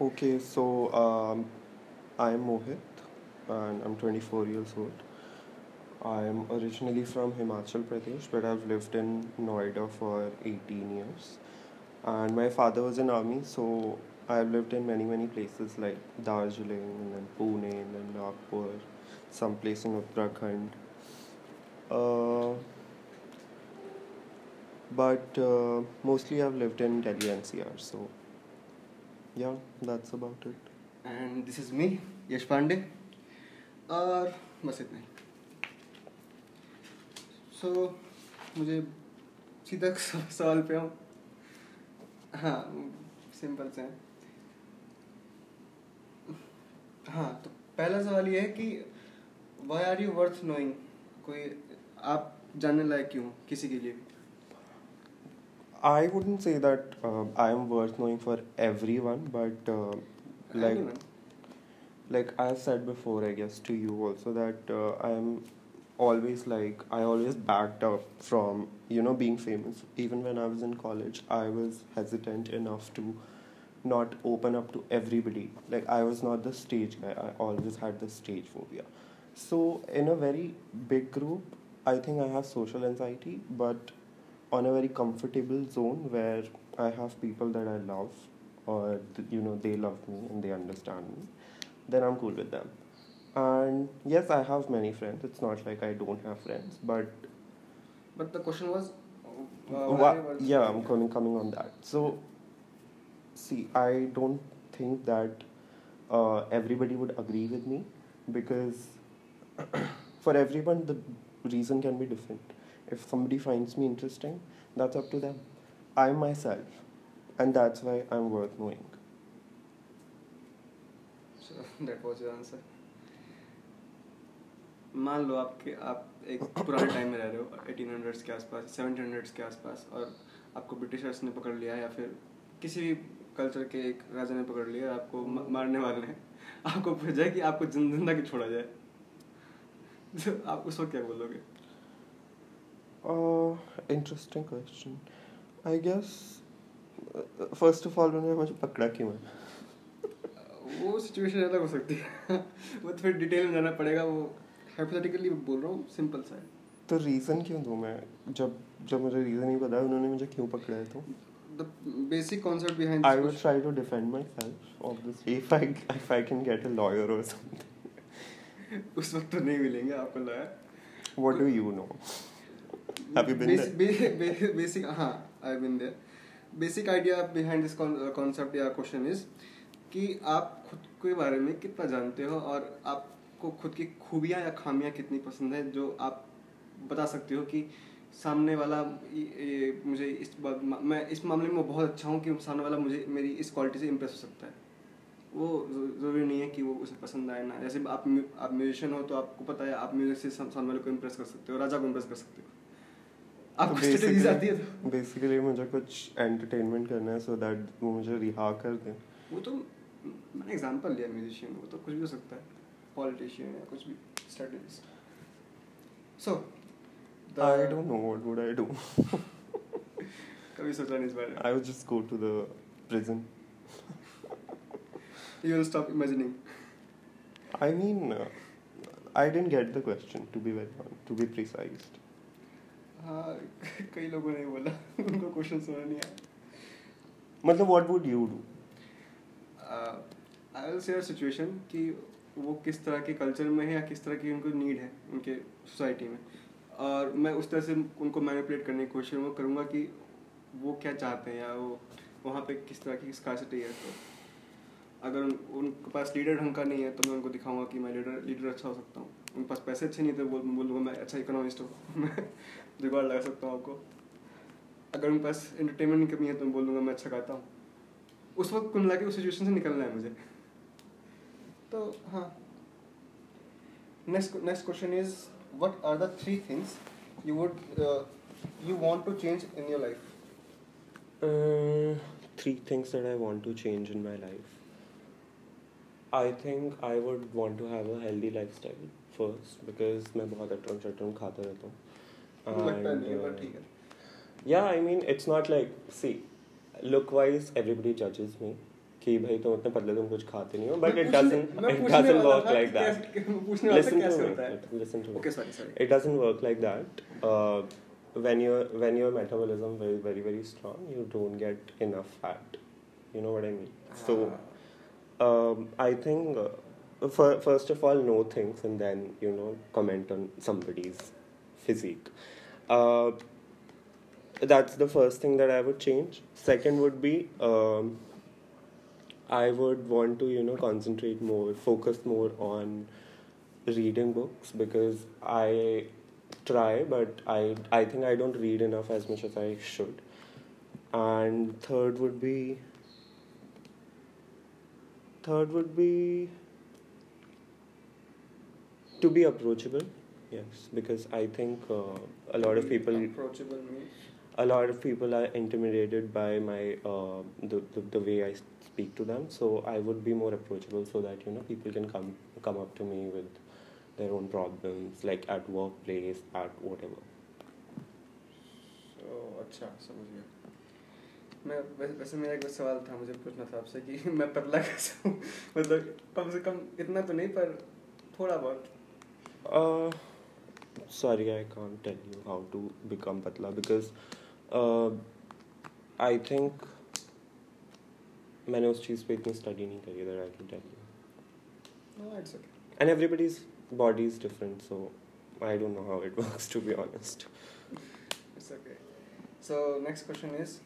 Okay, so um, I'm Mohit and I'm 24 years old. I'm originally from Himachal Pradesh, but I've lived in Noida for 18 years. And my father was in army, so I've lived in many, many places like Darjeeling and then Pune and then Nagpur, some place in Uttarakhand. Uh, but uh, mostly I've lived in Delhi NCR, so yeah, that's about it. And this is me Yash Pandey और बस इतना ही। सो मुझे सीधा सवाल पे आऊँ हाँ simple से हाँ। तो पहला सवाल ये है कि why are you worth knowing कोई आप जानने लायक क्यों किसी के लिए? भी I wouldn't say that uh, I am worth knowing for everyone, but uh, like Anyone. like I said before, I guess to you also that uh, I am always like I always backed up from you know being famous. Even when I was in college, I was hesitant enough to not open up to everybody. Like I was not the stage guy. I always had the stage phobia. So in a very big group, I think I have social anxiety, but on a very comfortable zone where I have people that I love or you know they love me and they understand me, then I'm cool with them. And yes, I have many friends. It's not like I don't have friends, but But the question was, uh, why Wha- are yeah. I'm coming coming on that. So, see, I don't think that uh, everybody would agree with me because for everyone the reason can be different. If somebody finds me interesting, that's up to them. I'm myself, and that's why I'm worth knowing. So that was your answer. मान लो आपके आप एक पुराने time में रह रहे हो eighteen hundreds के आसपास सेवनटीन हंड्रेड्स के आसपास और आपको ब्रिटिशर्स ने पकड़ लिया या फिर किसी भी कल्चर के एक राजा ने पकड़ लिया आपको मारने वाले हैं आपको जाए कि आपको ज़िंदा क्यों छोड़ा जाए तो आप उस वक्त क्या बोलोगे Uh, interesting question. I guess uh, first of all, उन्होंने मुझे पकड़ा क्यों है? वो सिचुएशन अलग हो सकती है वो तो फिर डिटेल में जाना पड़ेगा वो हाइपोथेटिकली बोल रहा हूँ सिंपल सा है तो रीज़न क्यों दूँ मैं जब जब मुझे रीज़न ही पता है उन्होंने मुझे क्यों पकड़ा है तो the basic concept behind I this will try to defend myself obviously if I if I can get a lawyer or something उस वक्त तो नहीं मिलेंगे आपको लगा what do you know have you been basic, there? Basic, basic हाँ I been there basic idea behind this concept या question is कि आप खुद के बारे में कितना जानते हो और आपको खुद की खूबियाँ या खामियाँ कितनी पसंद है जो आप बता सकते हो कि सामने वाला ये- मुझे इस बात मैं इस मामले में बहुत अच्छा हूँ कि सामने वाला मुझे मेरी इस क्वालिटी से इम्प्रेस हो सकता है। वो ज़रूरी नहीं है कि वो उसे पसंद आए ना। जैसे आप आप म्यूजिशियन हो तो आपको पता है आप म्यूज़िक से सामने वाले को इम्प्रेस कर सकते हो राजा को इम्प्रेस कर सकते हो। आपको स्ट्रेटजीज आती है तो। बेसिकली मुझे कुछ एंटरटेनमेंट करना है सो दैट वो मुझे रिहा कर दें। वो तो मैंने एग्जांपल लिया म्यूजिशियन वो तो कुछ भी हो सकता है। पॉलिटिशियन या कुछ भी strategist so I don't know what would I do. कभी सोचा नहीं इस बारे I would just go to the prison. में you will stop imagining I mean uh, I didn't get the question to be very honest, to be precise. हाँ कई लोगों ने बोला उनको क्वेश्चन सुना नहीं आया मतलब what would you do? I will share situation कि वो किस तरह के कल्चर में है या किस तरह की उनको नीड है उनके सोसाइटी में। और मैं उस तरह से उनको मैनिपुलेट करने की कोशिश वो करूँगा कि वो क्या चाहते हैं या वो वहाँ पे किस तरह की स्कासिटी है तो अगर उन, उनके पास लीडर ढंग का नहीं है तो मैं उनको दिखाऊँगा कि मैं लीडर लीडर अच्छा हो सकता हूँ। उनके पास पैसे अच्छे नहीं थे बोल बोलूँगा मैं अच्छा इकोनॉमिस्ट हूँ। मैं जुगाड़ लगा सकता हूँ आपको। अगर उनके पास एंटरटेनमेंट की कमी है तो मैं बोल दूँगा मैं अच्छा गाता हूँ। उस वक्त कुल मिला के उस सिचुएशन से निकलना है मुझे। तो हाँ। Next next question is what are the three things you would you want to change in your life Uh, three things that I want to change in my life. I think I would want to have a healthy lifestyle. First because मैं बहुत अटरम शटरम खाता रहता हूँ। या I mean it's not like see look wise everybody जजेस me कि भाई तुम उतने पतले तुम कुछ खाते नहीं हो but it doesn't it doesn't work like that listen to me listen to okay sorry sorry it doesn't work like that when your when your metabolism very very very strong you don't get enough fat you know what I mean so I think first of all know things and then you know comment on somebody's physique uh, that's the first thing that i would change second would be um, i would want to you know concentrate more focus more on reading books because I try, but I I think I don't read enough as much as I should. And third would be third would be to be approachable. Yes, because I think uh, a lot of people approachable means a lot of people are intimidated by my uh, the, the the way I speak to them. So I would be more approachable so that you know people can come come up to me with their own problems, like at workplace, at whatever. तो अच्छा समझ गया मैं वैसे वैसे मेरा एक सवाल था मुझे पूछना था आपसे कि मैं पतला कैसे हूँ मतलब कम से कम इतना तो नहीं पर थोड़ा बहुत Uh, sorry, I can't tell you how to become patla because uh, I think मैंने उस चीज़ पे इतनी स्टडी नहीं करी that I can tell you. No it's okay And everybody's body is different, so I don't know how it works to be honest. It's okay. So next question is,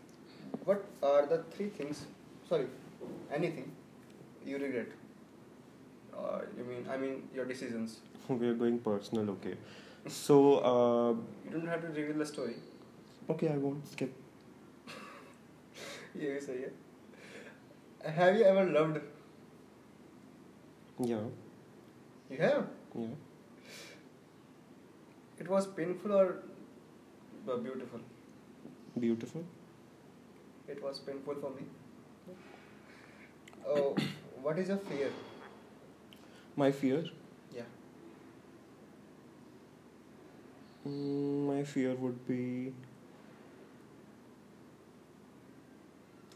what are the three things? Sorry, anything you regret? Uh, you mean I mean your decisions. we are going personal, okay. So, uh, you don't have to reveal the story. Okay, I won't skip. yes, yeah. Have you ever loved? Yeah. You have? Yeah. It was painful or uh, beautiful? Beautiful. It was painful for me. Oh, what is your fear? My fear? Mm, my fear would be.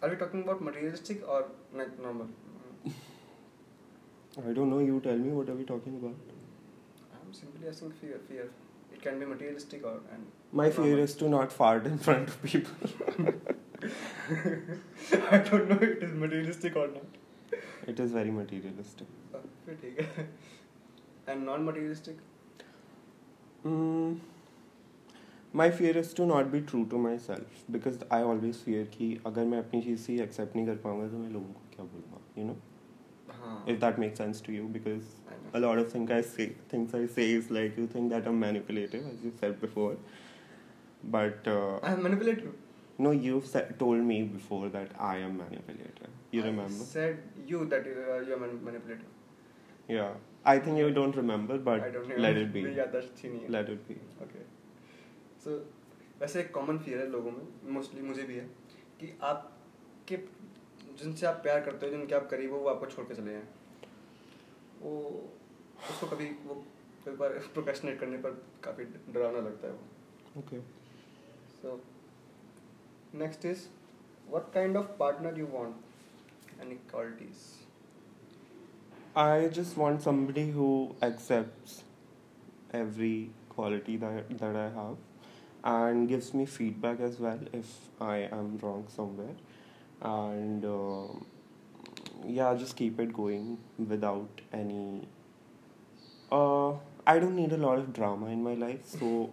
Are we talking about materialistic or normal? I don't know. You tell me. What are we talking about? I'm simply asking fear. Fear. It can be materialistic or and. My normal. fear is to not fart in front of people. I don't know if it is materialistic or not. It is very materialistic. and non-materialistic. Mm. my fear is to not be true to myself because I always fear कि अगर मैं अपनी चीज़ से accept नहीं कर पाऊंगा तो मैं लोगों को क्या बोलूँगा you know हाँ. if that makes sense to you because I know. a lot of things I say things I say is like you think that I'm manipulative as you said before but uh, I am manipulative. no you've said, told me before that I am manipulative you I remember said you that uh, you are man- manipulative. yeah I think you don't remember but I don't know. let it be मेरी याददाश्त अच्छी नहीं है. let it be okay So so, वैसे एक common fear है लोगों में मोस्टली मुझे भी है कि आपके जिनसे आप प्यार करते हो जिनके आप करीब हो वो आपको छोड़ के चले जाएँ। वो उसको कभी वो कई बार प्रोकेशनेट करने पर काफ़ी डरावना लगता है वो। Okay so next is what kind of partner you want any qualities I just want somebody who accepts every quality that that I have. and gives me feedback as well if I am wrong somewhere. And uh, yeah, just keep it going without any. Uh, I don't need a lot of drama in my life, so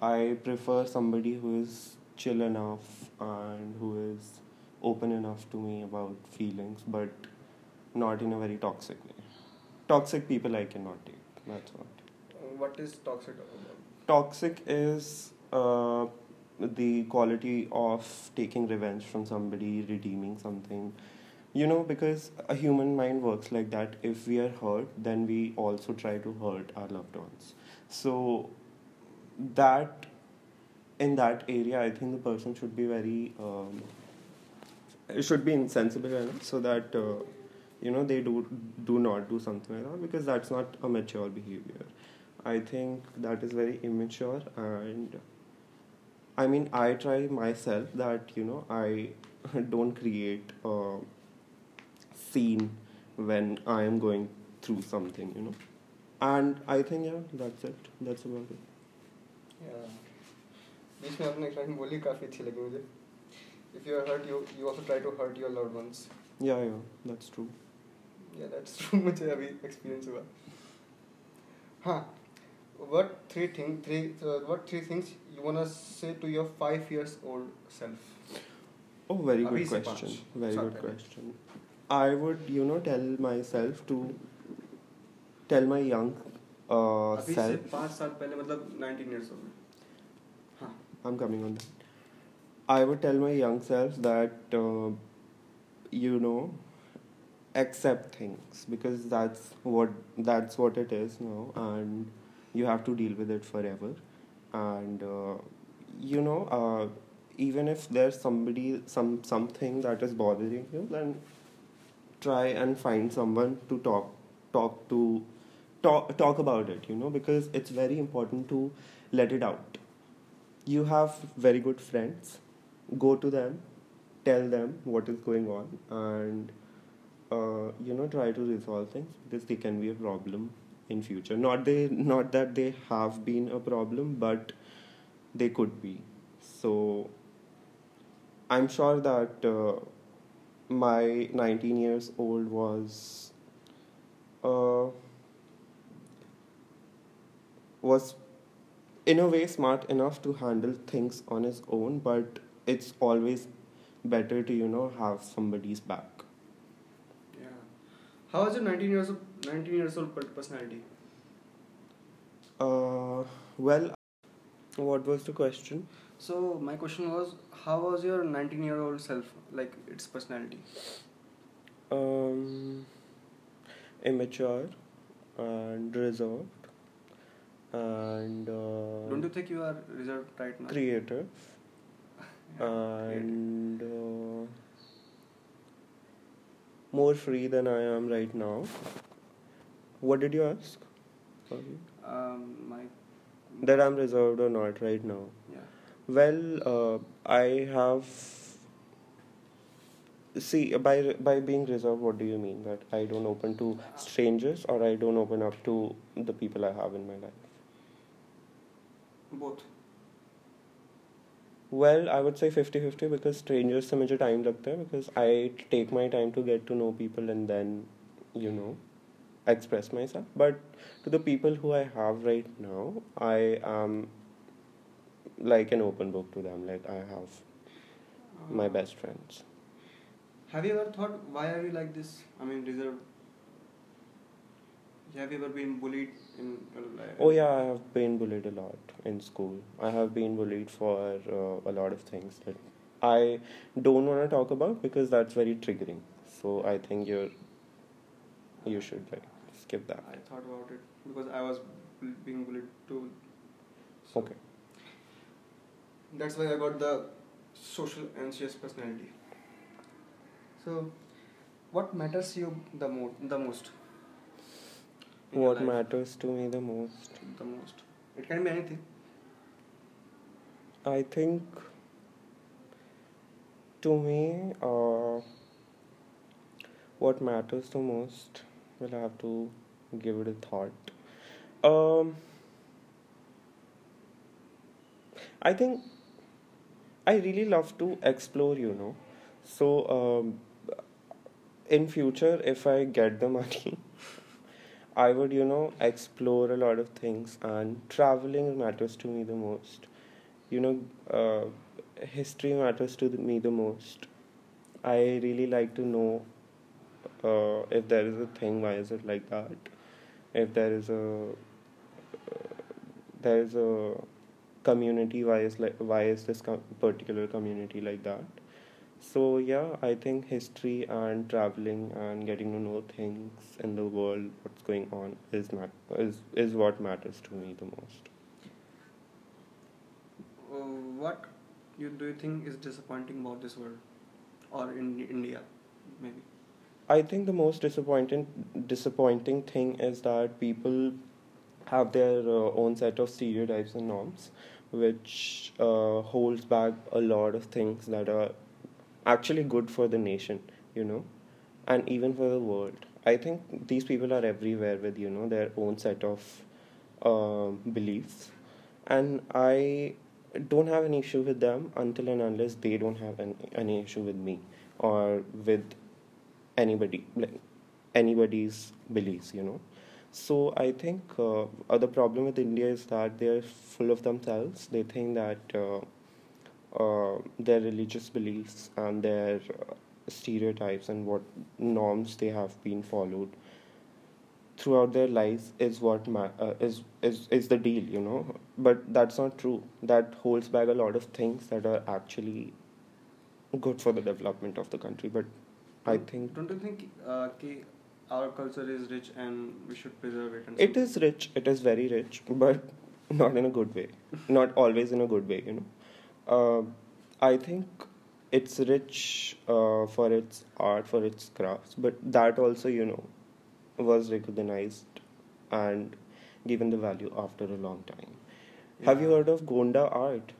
I prefer somebody who is chill enough and who is open enough to me about feelings, but not in a very toxic way. Toxic people I cannot take. That's what. Uh, what is toxic about? Toxic is uh, the quality of taking revenge from somebody, redeeming something. You know, because a human mind works like that. If we are hurt, then we also try to hurt our loved ones. So, that in that area, I think the person should be very. Um, should be insensible enough so that uh, you know they do do not do something like that because that's not a mature behavior i think that is very immature and i mean i try myself that you know i don't create uh, seen when I am going through something, you know. And I think yeah, that's it. That's about it. Yeah. बीच में आपने एक line बोली काफ़ी अच्छी लगी मुझे If you are hurt, you you also try to hurt your loved ones. Yeah, yeah, that's true. Yeah, that's true. मुझे अभी experience हुआ. हाँ. What three thing three uh, what three things you wanna say to your five years old self? Oh, very Abhi good se question. panch. Very Start good with it. question. I would, you know, tell myself to tell my young uh, अभी से self. पाँच साल पहले मतलब 19 years old. हाँ. I'm coming on that. I would tell my young self that, uh, you know, accept things because that's what that's what it is now, and you have to deal with it forever. And uh, you know, uh, even if there's somebody some something that is bothering you, then try and find someone to talk talk to talk talk about it. You know, because it's very important to let it out you have very good friends go to them tell them what is going on and uh, you know try to resolve things because they can be a problem in future not they not that they have been a problem but they could be so i'm sure that uh, my 19 years old was uh, was in a way smart enough to handle things on his own but it's always better to you know have somebody's back. How is your 19 years old 19 years old personality? uh well what was the question So my question was, how was your 19 year old self like its personality? um immature and reserved and uh, Don't you think you are reserved right now? creative Yeah, and uh, more free than I am right now. What did you ask? Sorry. Um, my That I'm reserved or not right now? yeah. Well, uh, I have. See, by by being reserved, what do you mean? That I don't open to strangers, or I don't open up to the people I have in my life? Both well i would say 50 50 because strangers se much time lagta there because i take my time to get to know people and then you know express myself. But to the people who i have right now i am like an open book to them. Like i have my uh, best friends. have you ever thought why are you like this? I mean reserved have you ever been bullied in your life? Oh yeah, I have been bullied a lot in school. I have been bullied for uh, a lot of things that I don't want to talk about because that's very triggering. So I think you're you should like skip that. I thought about it because I was being bullied too. So Okay. That's why I got the social anxious personality. So, what matters you the most? The most. In What matters to me the most? The most. It can be anything. I think to me, uh, what matters the most, will have to give it a thought. Um, I think I really love to explore, you know. So, um, in future, if I get the money, I would, you know, explore a lot of things, and traveling matters to me the most. You know, uh, history matters to me the most. I really like to know uh, if there is a thing, why is it like that? If there is a uh, there is a community, why is like why is this particular community like that? So yeah, I think history and traveling and getting to know things in the world, what's going on, is mat- is is what matters to me the most. Uh, what you do you think is disappointing about this world, or in India, maybe? I think the most disappointing disappointing thing is that people have their uh, own set of stereotypes and norms, which uh, holds back a lot of things that are actually good for the nation. You know, and even for the world. I think these people are everywhere with you know their own set of uh, beliefs, and I don't have an issue with them until and unless they don't have an, any issue with me or with anybody like anybody's beliefs you know so i think uh, the problem with india is that they're full of themselves they think that uh, uh, their religious beliefs and their uh, stereotypes and what norms they have been followed throughout their lives is what ma- uh, is is is the deal you know? But that's not true. That holds back a lot of things that are actually good for the development of the country but i think don't you think uh, कि our culture is rich and we should preserve it and it is rich. It is very rich but not in a good way. Not always in a good way you know uh, i think it's rich uh, for its art for its crafts but that also you know was recognized and given the value after a long time. Have you heard of gonda art?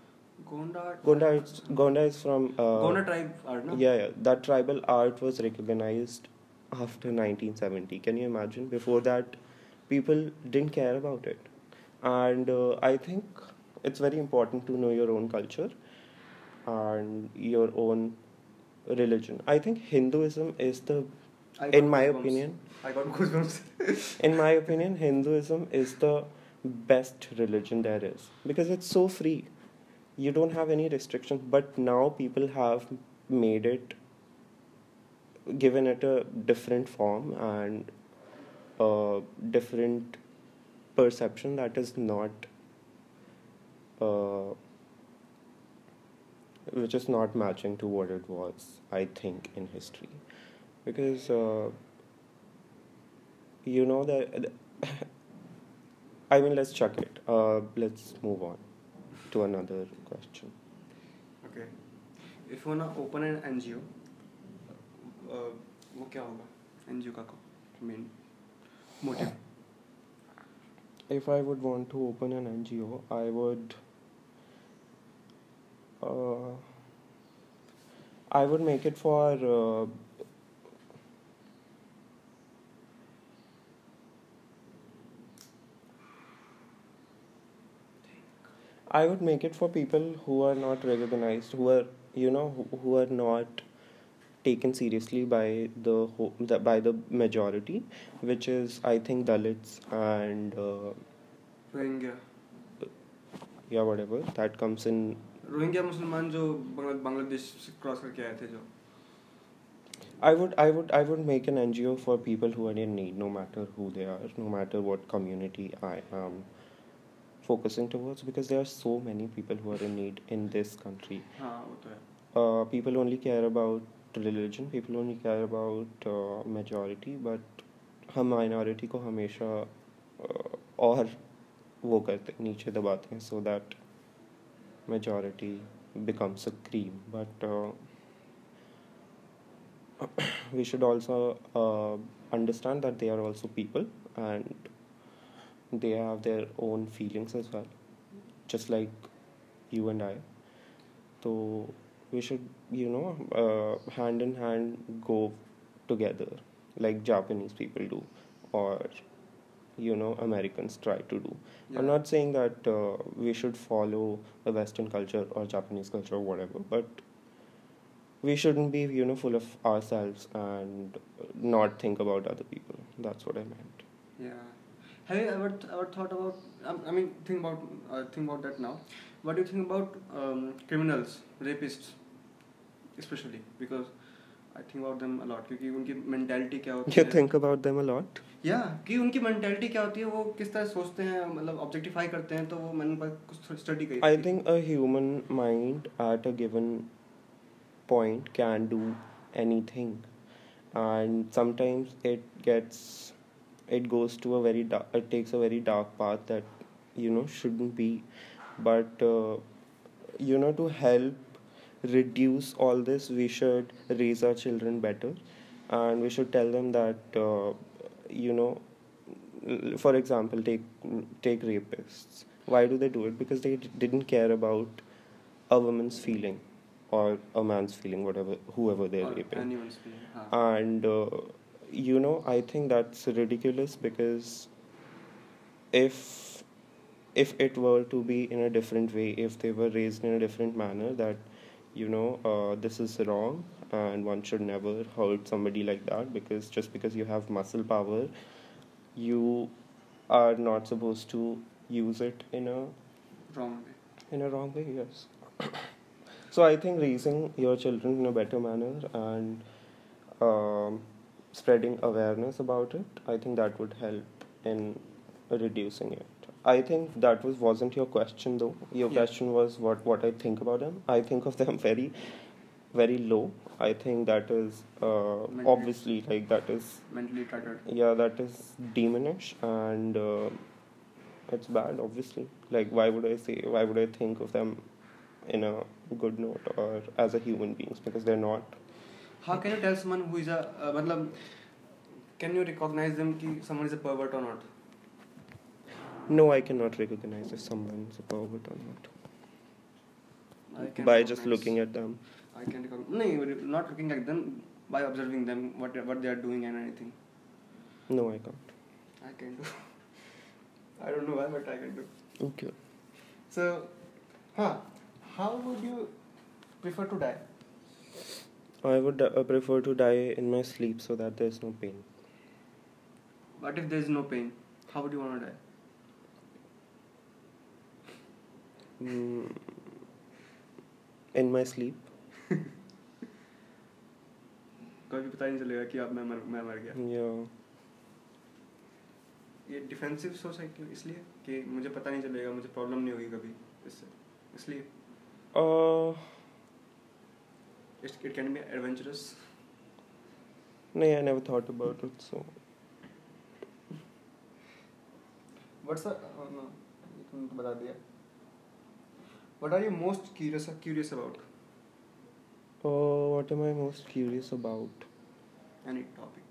Gonda art gonda is, gonda is from uh, Gonda tribe art no? Yeah, yeah. That tribal art was recognized after 1970 can you imagine? Before that people didn't care about it. And uh, i think it's very important to know your own culture and your own religion. I think hinduism is the I in my goosebumps. opinion I got goosebumps. in my opinion hinduism is the best religion there is because it's so free. You don't have any restrictions but now people have made it given it a different form and a different perception that is not uh, which is not matching to what it was i think in history because uh, you know that i mean let's chuck it uh, let's move on to another question okay if you wanna open an NGO uh, वो क्या होगा NGO का main motive if i would want to open an ngo i would uh, uh, I would make it for uh, I would make it for people who are not recognized, who are you know who are not taken seriously by the, the by the majority, which is I think Dalits and uh, Yeah, whatever that comes in Rohingya मुसलमान जो बांग्लादेश से cross करके आए थे जो I would I would I would make an NGO for people who are in need, no matter who they are, no matter what community I am focusing towards, because there are so many people who are in need in this country. हाँ वो तो है uh, people only care about religion people only care about uh, majority but हम minority को हमेशा uh, और वो करते नीचे दबाते हैं so that majority becomes a cream. But uh, we should also uh, understand that they are also people and they have their own feelings as well just like you and I. So we should you know uh, hand in hand go together like japanese people do or you know americans try to do i'm Yeah. not saying that uh, we should follow the western culture or japanese culture or whatever but we shouldn't be you know full of ourselves and not think about other people that's what i meant Yeah. Have you ever ever thought about? Um, I mean, think about uh, think about that now. What do you think about um, criminals, rapists, especially because I think about them a lot क्योंकि उनकी mentality क्या होती you है? think about them a lot या yeah, कि उनकी mentality क्या होती है वो किस तरह सोचते हैं मतलब ऑब्जेक्टिफाई करते हैं तो वो मैंने पर कुछ स्टडी करी I think a human mind at a given point can do anything and sometimes it gets it goes to a very it takes a very dark path that you know should be but you know to help reduce all this we should raise our children better and we should tell them that you know for example take take rapists why do they do it because they d- didn't care about a woman's feeling or a man's feeling, whatever, whoever they're Or raping. anyone's feeling. हाँ. and uh, you know i think that's ridiculous because if if it were to be in a different way if they were raised in a different manner that you know uh, this is wrong and one should never hurt somebody like that because just because you have muscle power you are not supposed to use it in a Wrong way. in a wrong way yes so i think raising your children in a better manner and um, spreading awareness about it i think that would help in reducing it i think that was wasn't your question though your Yeah. question was what what i think about them i think of them very very low. I think that is uh, obviously like that is mentally tattered. Yeah that is diminished and uh, it's bad obviously. Like why would i say why would i think of them in a good note or as a human beings? Because they're not. How can you tell someone who is a uh, matlab, can you recognize them ki someone is a pervert or not? No i cannot recognize if someone is a pervert or not. By just looking at them. I can recognize. No, not looking at them by observing them what what they are doing and anything. no i can't I can do. I don't know why, but I can do. okay So, huh? How would you prefer to die? i would uh, prefer to die in my sleep so that there's no pain What if there is no pain? How would you want to die? mm, in my sleep कभी पता नहीं चलेगा कि अब मैं मर मैं मर गया। Yeah ये डिफेंसिव सोसाइटी इसलिए कि मुझे पता नहीं चलेगा मुझे प्रॉब्लम नहीं होगी कभी इससे। इसलिए। Uh it can be adventurous no i never thought about it so. What's तुमने तो बता दिया। What are you most curious curious about uh, what am i most curious about any topic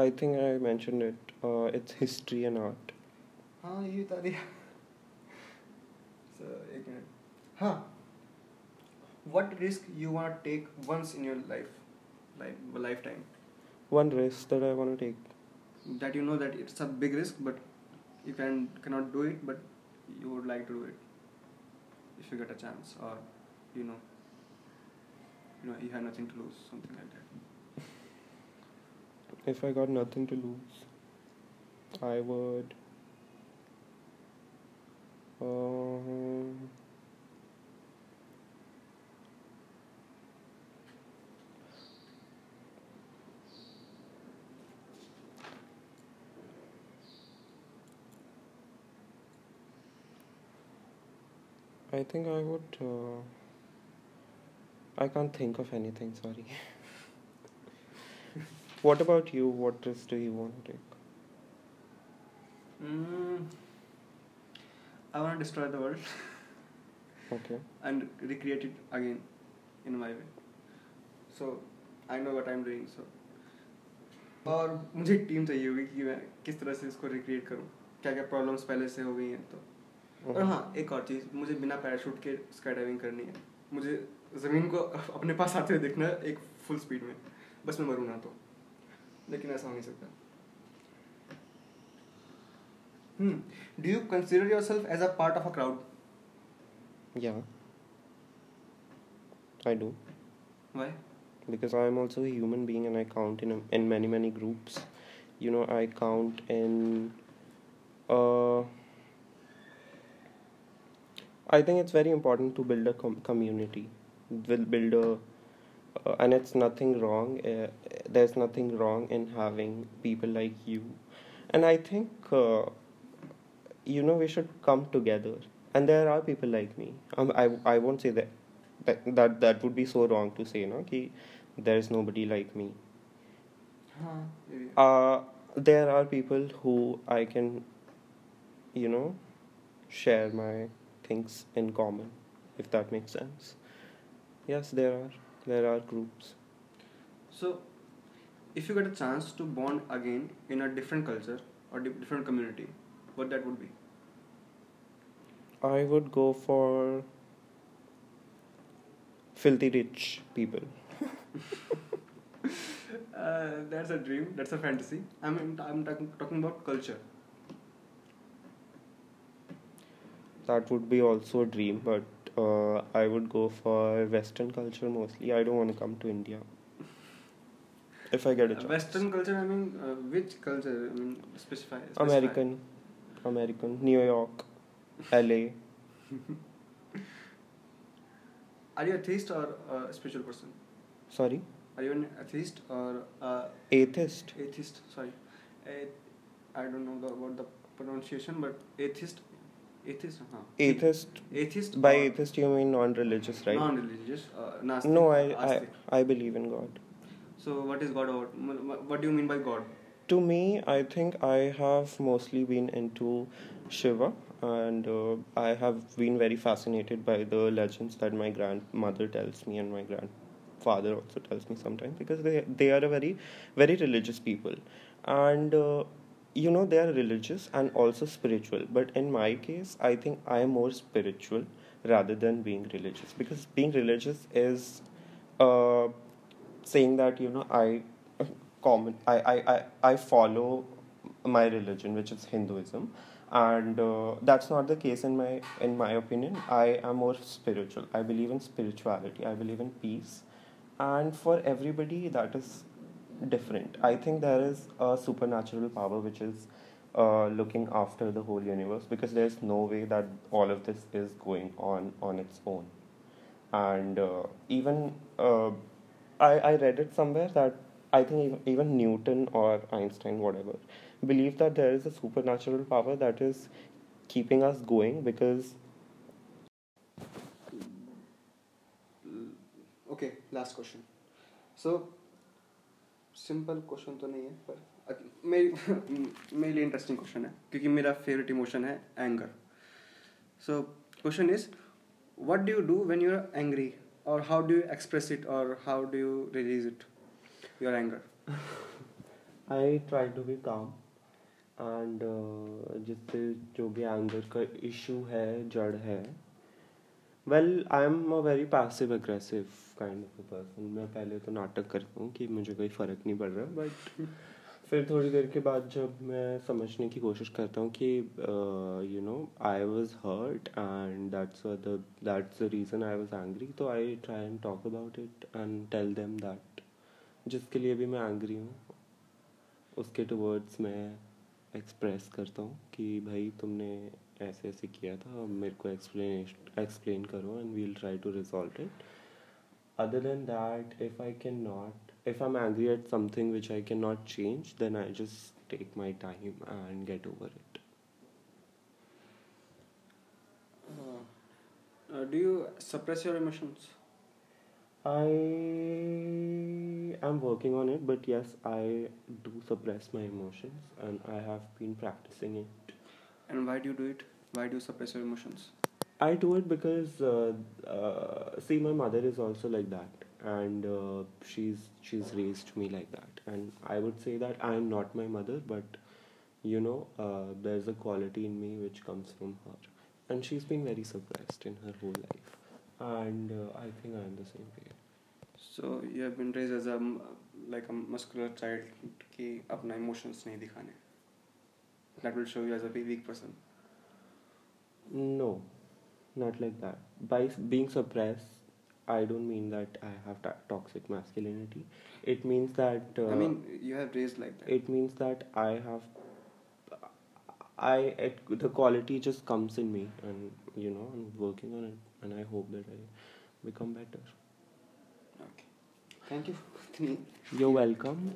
I think I mentioned it. Uh, it's history and art. हाँ ये बता दिया so, एक minute हाँ what risk you want to take once in your life like lifetime One risk that I want to take. that you know that it's a big risk but you can cannot do it but you would like to do it if you get a chance or you know you know you had nothing to lose something like that If I got nothing to lose, I would. Um, I think I would. Uh, I can't think of anything, sorry. what about you? What risk do you want to take? mm, I want to destroy the world Okay. and recreate it again in my way so I know what I'm doing so और मुझे एक team चाहिए होगी कि मैं किस तरह से इसको रिक्रिएट करूँ क्या क्या प्रॉब्लम्स पहले से हो गई हैं तो और हाँ एक और चीज़ मुझे बिना पैराशूट के स्काई डाइविंग करनी है मुझे ज़मीन को अपने पास आते हुए देखना है एक फुल स्पीड में बस मैं मरूँ ना तो लेकिन ऐसा हो नहीं सकता do you consider your self as a part of a crowd Yeah. I do. Why because I am also a human being and I count in a, in many many groups. You know, I count in. Uh, I think it's very important to build a com- community. will build a uh, and it's nothing wrong uh, there's nothing wrong in having people like you. And i think uh, you know we should come together. And there are people like me. Um, I, I won't say that that, that that would be so wrong to say no ki there's nobody like me. Huh. uh, there are people who i can you know share my things in common if that makes sense yes there are there are groups So, if you get a chance to bond again in a different culture or di- different community, what that would be? I would go for filthy rich people. Uh, that's a dream. That's a fantasy. I mean, I'm talking talking about culture. That would be also a dream, but uh, I would go for Western culture mostly. I don't want to come to India. If I get a Uh, chance. Western culture. I mean, uh, which culture? I mean, specify. specify. American, American, New York, LA. Are you a theist or a spiritual person? Sorry, Are you an atheist or a atheist. atheist? Sorry, a, I don't know the, what the pronunciation, but atheist, atheist, huh? Atheist. atheist. By atheist, you mean non-religious, right? Non-religious. Uh, Nastic, no, I, I, I believe in God. So what is God about? What do you mean by God? To me, I think I have mostly been into Shiva, and uh, I have been very fascinated by the legends that my grandmother tells me and my grandfather also tells me sometimes because they they are a very very religious people, and uh, you know they are religious and also spiritual. But in my case, I think I am more spiritual rather than being religious. Because being religious is uh, saying that you know I common I, I, I, I follow my religion which is Hinduism. And uh, that's not the case in my in my opinion. I am more spiritual. I believe in spirituality. I believe in peace. And for everybody that is different. I think there is a supernatural power which is uh, looking after the whole universe because there's no way that all of this is going on on its own. And uh, even uh, I, I read it somewhere that I think even Newton or Einstein, whatever, believe that there is a supernatural power that is keeping us going because. Okay, last question. So, simple question तो नहीं है, पर मेरी, मेरे लिए interesting question है, क्योंकि मेरा फेवरेट इमोशन है anger so question is what do you do when you are angry और how do you express it और how do you release it your anger I try to be calm and जिससे जो भी anger का issue है, जड़ है well I am a very passive aggressive kind of a person मैं पहले तो नाटक करता हूँ कि मुझे कोई फ़र्क नहीं पड़ रहा बट फिर थोड़ी देर के बाद जब मैं समझने की कोशिश करता हूँ कि you know I was hurt and that's that's the reason I was angry तो I try and talk about it and tell them that जिसके लिए भी मैं एंग्री हूँ, उसके टुवर्ड्स मैं एक्सप्रेस करता हूँ कि भाई तुमने ऐसे ऐसे किया था, अब मेरे को एक्सप्लेन एक्सप्लेन करो and we'll try to resolve it other than that if I can not if I am angry at something which I can not change then I just take my time and get over it do you suppress your emotions i am working on it but yes i do suppress my emotions and i have been practicing it. And why do you do it? Why do you suppress your emotions? I do it because uh, uh, see my mother is also like that and uh, she's she's raised me like that. And I would say that I am not my mother but you know uh, there's a quality in me which comes from her. And she's been very suppressed in her whole life. And uh, I think I am the same way so you have been raised as a like a muscular child कि अपना emotions नहीं दिखाने that will show you as a weak person no not like that by being suppress I don't mean that I have toxic masculinity it means that I mean you have raised like that it means that I have I it, the quality just comes in me and you know I'm working on it and I hope that I become better. Thank you Anthony. You're welcome.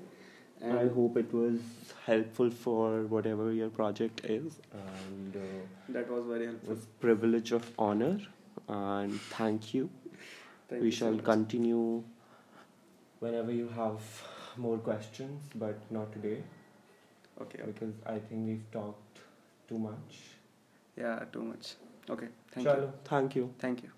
and I hope it was helpful for whatever your project is and uh, that was very it helpful was privilege of honor and thank you. thank we you shall much. continue whenever you have more questions but not today okay, okay because I think we've talked too much. yeah too much okay thank Chalo, thank you. you thank you